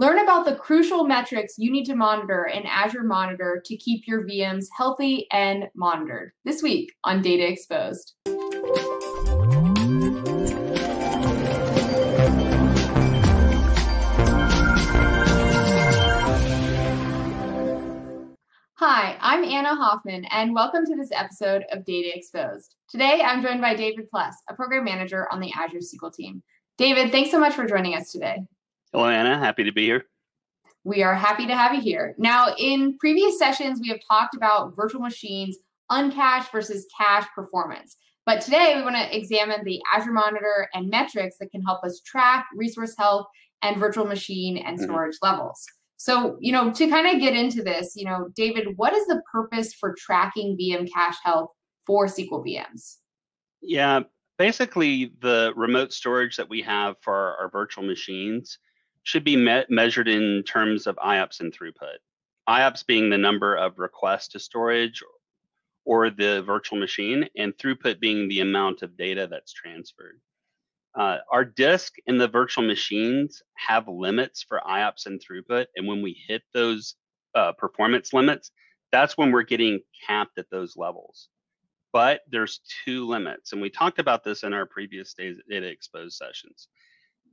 Learn about the crucial metrics you need to monitor in Azure Monitor to keep your VMs healthy and monitored this week on Data Exposed. Hi, I'm Anna Hoffman, and welcome to this episode of Data Exposed. Today, I'm joined by David Pless, a program manager on the Azure SQL team. David, thanks so much for joining us today. Hello, Anna. Happy to be here. We are happy to have you here. Now, in previous sessions, we have talked about virtual machines, uncached versus cache performance. But today, we want to examine the Azure Monitor and metrics that can help us track resource health and virtual machine and mm-hmm. storage mm-hmm. levels. So, you know, to kind of get into this, you know, David, what is the purpose for tracking VM cache health for SQL VMs? Yeah, basically, the remote storage that we have for our, our virtual machines should be measured in terms of IOPS and throughput. IOPS being the number of requests to storage or the virtual machine, and throughput being the amount of data that's transferred. Uh, our disk and the virtual machines have limits for IOPS and throughput, and when we hit those uh, performance limits, that's when we're getting capped at those levels. But there's two limits, and we talked about this in our previous data exposed sessions.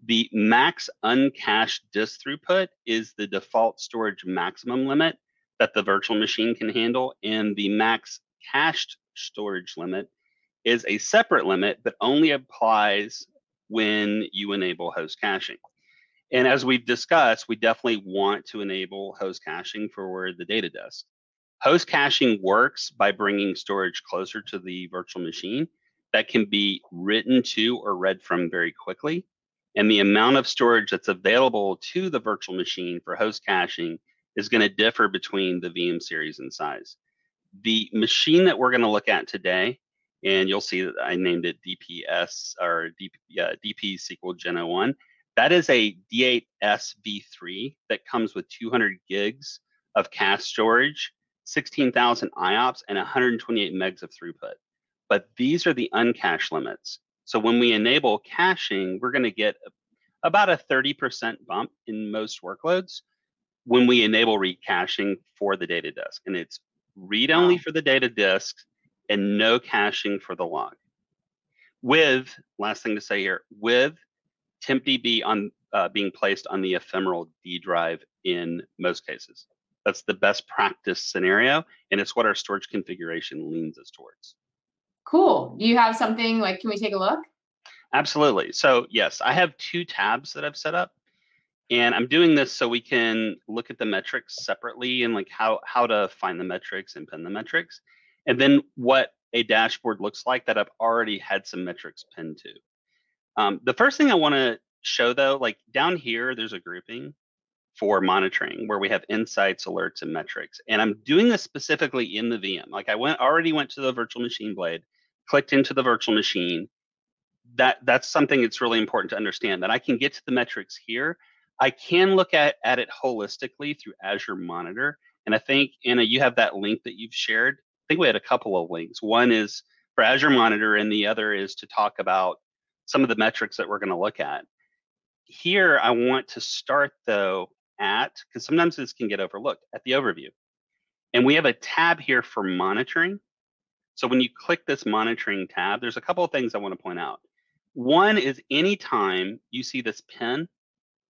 The max uncached disk throughput is the default storage maximum limit that the virtual machine can handle, and the max cached storage limit is a separate limit, but only applies when you enable host caching. And as we've discussed, we definitely want to enable host caching for the data disk. Host caching works by bringing storage closer to the virtual machine that can be written to or read from very quickly and the amount of storage that's available to the virtual machine for host caching is going to differ between the VM series and size. The machine that we're going to look at today, and you'll see that I named it DPS or DP, uh, DP SQL Gen 01. That is a D8S v3 that comes with 200 gigs of cache storage, 16,000 IOPS, and 128 megs of throughput. But these are the uncached limits. So when we enable caching, we're going to get about a 30% bump in most workloads when we enable read caching for the data disk. And it's read only wow. for the data disk and no caching for the log. With, last thing to say here, with tempdb on uh, being placed on the ephemeral D drive in most cases. That's the best practice scenario, and it's what our storage configuration leans us towards. Cool. Do you have something like, can we take a look? Absolutely. So yes, I have two tabs that I've set up. And I'm doing this so we can look at the metrics separately and like how, how to find the metrics and pin the metrics. And then what a dashboard looks like that I've already had some metrics pinned to. Um, the first thing I want to show though, like down here, there's a grouping for monitoring where we have insights, alerts, and metrics. And I'm doing this specifically in the VM. Like I went already went to the virtual machine blade clicked into the virtual machine, that that's something that's really important to understand that I can get to the metrics here. I can look at, at it holistically through Azure Monitor. And I think, Anna, you have that link that you've shared. I think we had a couple of links. One is for Azure Monitor, and the other is to talk about some of the metrics that we're going to look at. Here, I want to start though at, because sometimes this can get overlooked, at the overview. And we have a tab here for monitoring. So when you click this monitoring tab, there's a couple of things I want to point out. One is anytime you see this pin,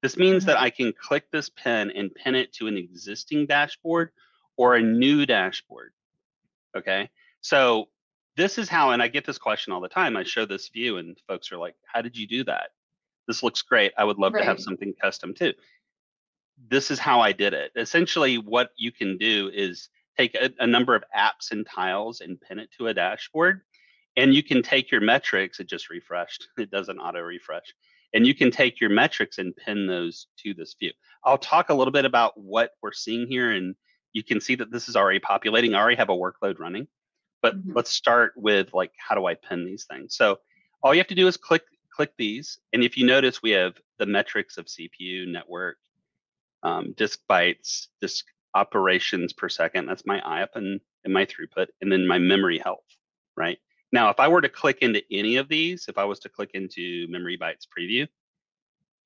this means that mm-hmm. I can click this pin and pin it to an existing dashboard or a new dashboard. Okay. So this is how, and I get this question all the time. I show this view and folks are like, how did you do that? This looks great. I would love right. to have something custom too. This is how I did it. Essentially, what you can do is take a, a number of apps and tiles and pin it to a dashboard. And you can take your metrics, it just refreshed, it doesn't auto refresh. And you can take your metrics and pin those to this view. I'll talk a little bit about what we're seeing here, and you can see that this is already populating. I already have a workload running, but mm-hmm. let's start with like, how do I pin these things? So all you have to do is click click these. And if you notice, we have the metrics of CPU, network, um, disk bytes, disk operations per second. That's my IOP and, and my throughput, and then my memory health, right? Now, if I were to click into any of these, if I was to click into memory bytes preview,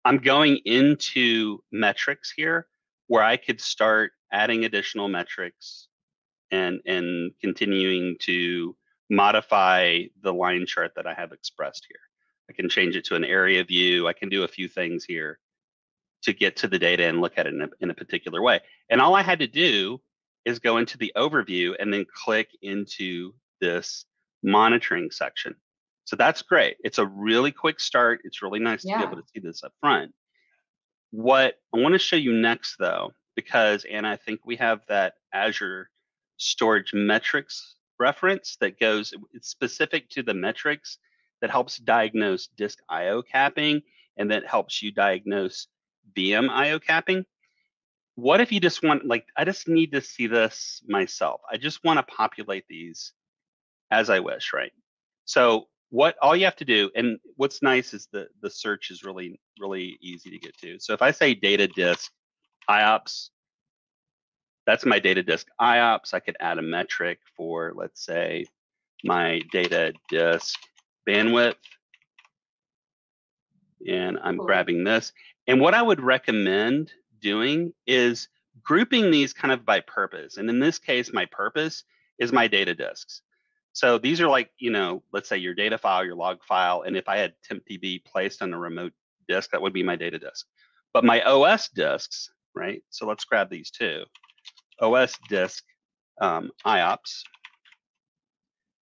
I'm going into metrics here where I could start adding additional metrics and and continuing to modify the line chart that I have expressed here. I can change it to an area view. I can do a few things here to get to the data and look at it in a, in a particular way. And all I had to do is go into the overview and then click into this monitoring section. So that's great. It's a really quick start. It's really nice yeah. to be able to see this up front. What I want to show you next, though, because, and I think we have that Azure storage metrics reference that goes, it's specific to the metrics that helps diagnose disk IO capping and that helps you diagnose VM IO capping. What if you just want, like, I just need to see this myself. I just want to populate these as I wish, right? So what all you have to do, and what's nice is the the search is really really easy to get to. So if I say data disk IOPS, that's my data disk IOPS. I could add a metric for let's say my data disk bandwidth, and I'm cool. grabbing this. And what I would recommend doing is grouping these kind of by purpose. And in this case, my purpose is my data disks. So these are like, you know, let's say your data file, your log file, and if I had TempDB placed on a remote disk, that would be my data disk. But my OS disks, right? So let's grab these two. OS disk um, IOPS.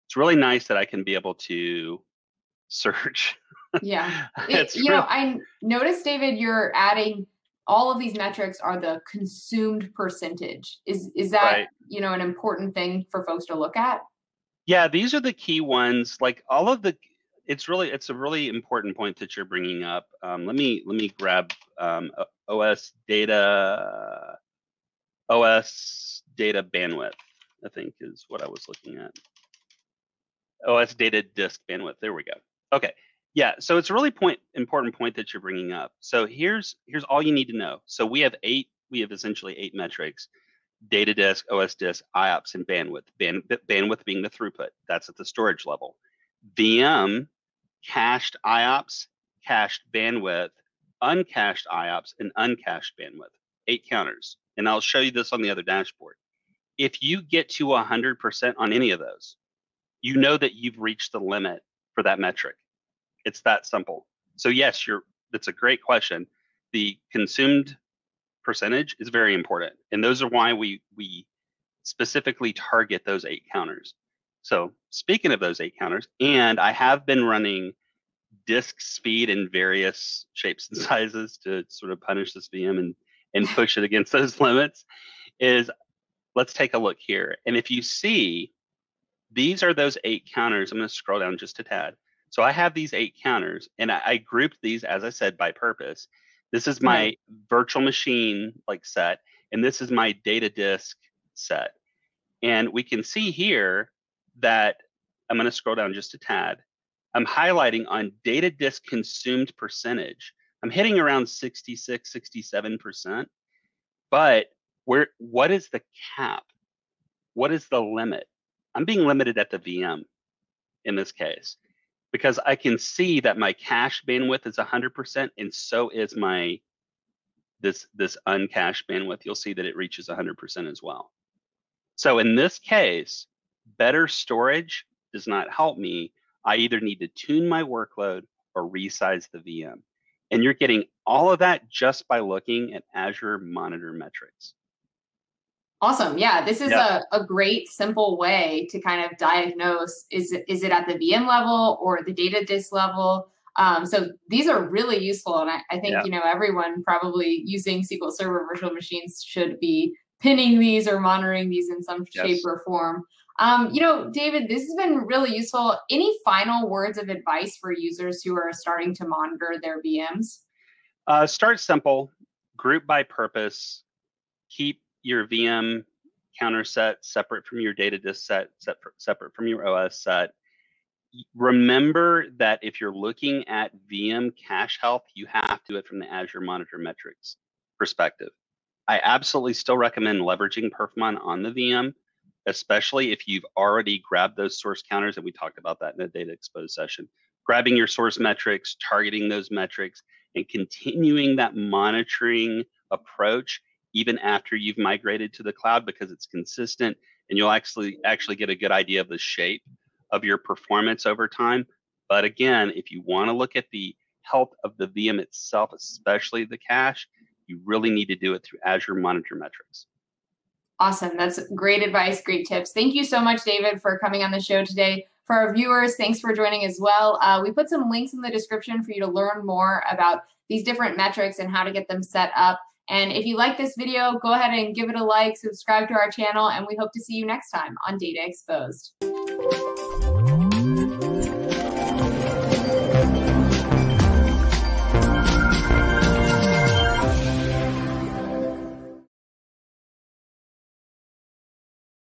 It's really nice that I can be able to search. Yeah. It, you know, I noticed, David, you're adding all of these metrics are the consumed percentage. Is is that right. you know an important thing for folks to look at? Yeah, these are the key ones. Like all of the, it's really it's a really important point that you're bringing up. Um, let me let me grab um, OS data, OS data bandwidth. I think is what I was looking at. OS data disk bandwidth. There we go. Okay. Yeah, so it's a really point important point that you're bringing up. So here's here's all you need to know. So we have eight we have essentially eight metrics data disk, OS disk, IOPS, and bandwidth. Band, bandwidth being the throughput. That's at the storage level. VM, cached IOPS, cached bandwidth, uncached IOPS, and uncached bandwidth. Eight counters. And I'll show you this on the other dashboard. If you get to 100% on any of those, you know that you've reached the limit for that metric. It's that simple. So yes, you're. That's a great question. The consumed percentage is very important. And those are why we we specifically target those eight counters. So speaking of those eight counters, and I have been running DiskSpd in various shapes and sizes to sort of punish this VM and and push it against those limits, is let's take a look here. And if you see, these are those eight counters. I'm going to scroll down just a tad. So I have these eight counters, and I, I grouped these, as I said, by purpose. This is my right. virtual machine like set, and this is my data disk set. And we can see here that I'm going to scroll down just a tad. I'm highlighting on data disk consumed percentage. I'm hitting around 66, 67%. But where what is the cap? What is the limit? I'm being limited at the VM in this case because I can see that my cache bandwidth is 100% and so is my this this uncached bandwidth. You'll see that it reaches 100% as well. So in this case, better storage does not help me. I either need to tune my workload or resize the VM. And you're getting all of that just by looking at Azure Monitor metrics. Awesome. Yeah, this is yeah. a, a great simple way to kind of diagnose is it, is it at the VM level or the data disk level? Um, so these are really useful. And I, I think, yeah. you know, everyone probably using SQL Server virtual machines should be pinning these or monitoring these in some yes. shape or form. Um, you know, David, this has been really useful. Any final words of advice for users who are starting to monitor their VMs? Uh, start simple, group by purpose, keep your VM counter set separate from your data disk set, separate, separate from your OS set. Remember that if you're looking at VM cache health, you have to do it from the Azure Monitor Metrics perspective. I absolutely still recommend leveraging Perfmon on the VM, especially if you've already grabbed those source counters, and we talked about that in the data exposed session. Grabbing your source metrics, targeting those metrics, and continuing that monitoring approach even after you've migrated to the cloud because it's consistent and you'll actually actually get a good idea of the shape of your performance over time. But again, if you want to look at the health of the VM itself, especially the cache, you really need to do it through Azure Monitor Metrics. Awesome. That's great advice, great tips. Thank you so much, David, for coming on the show today. For our viewers, thanks for joining as well. Uh, we put some links in the description for you to learn more about these different metrics and how to get them set up. And if you like this video, go ahead and give it a like, subscribe to our channel, and we hope to see you next time on Data Exposed.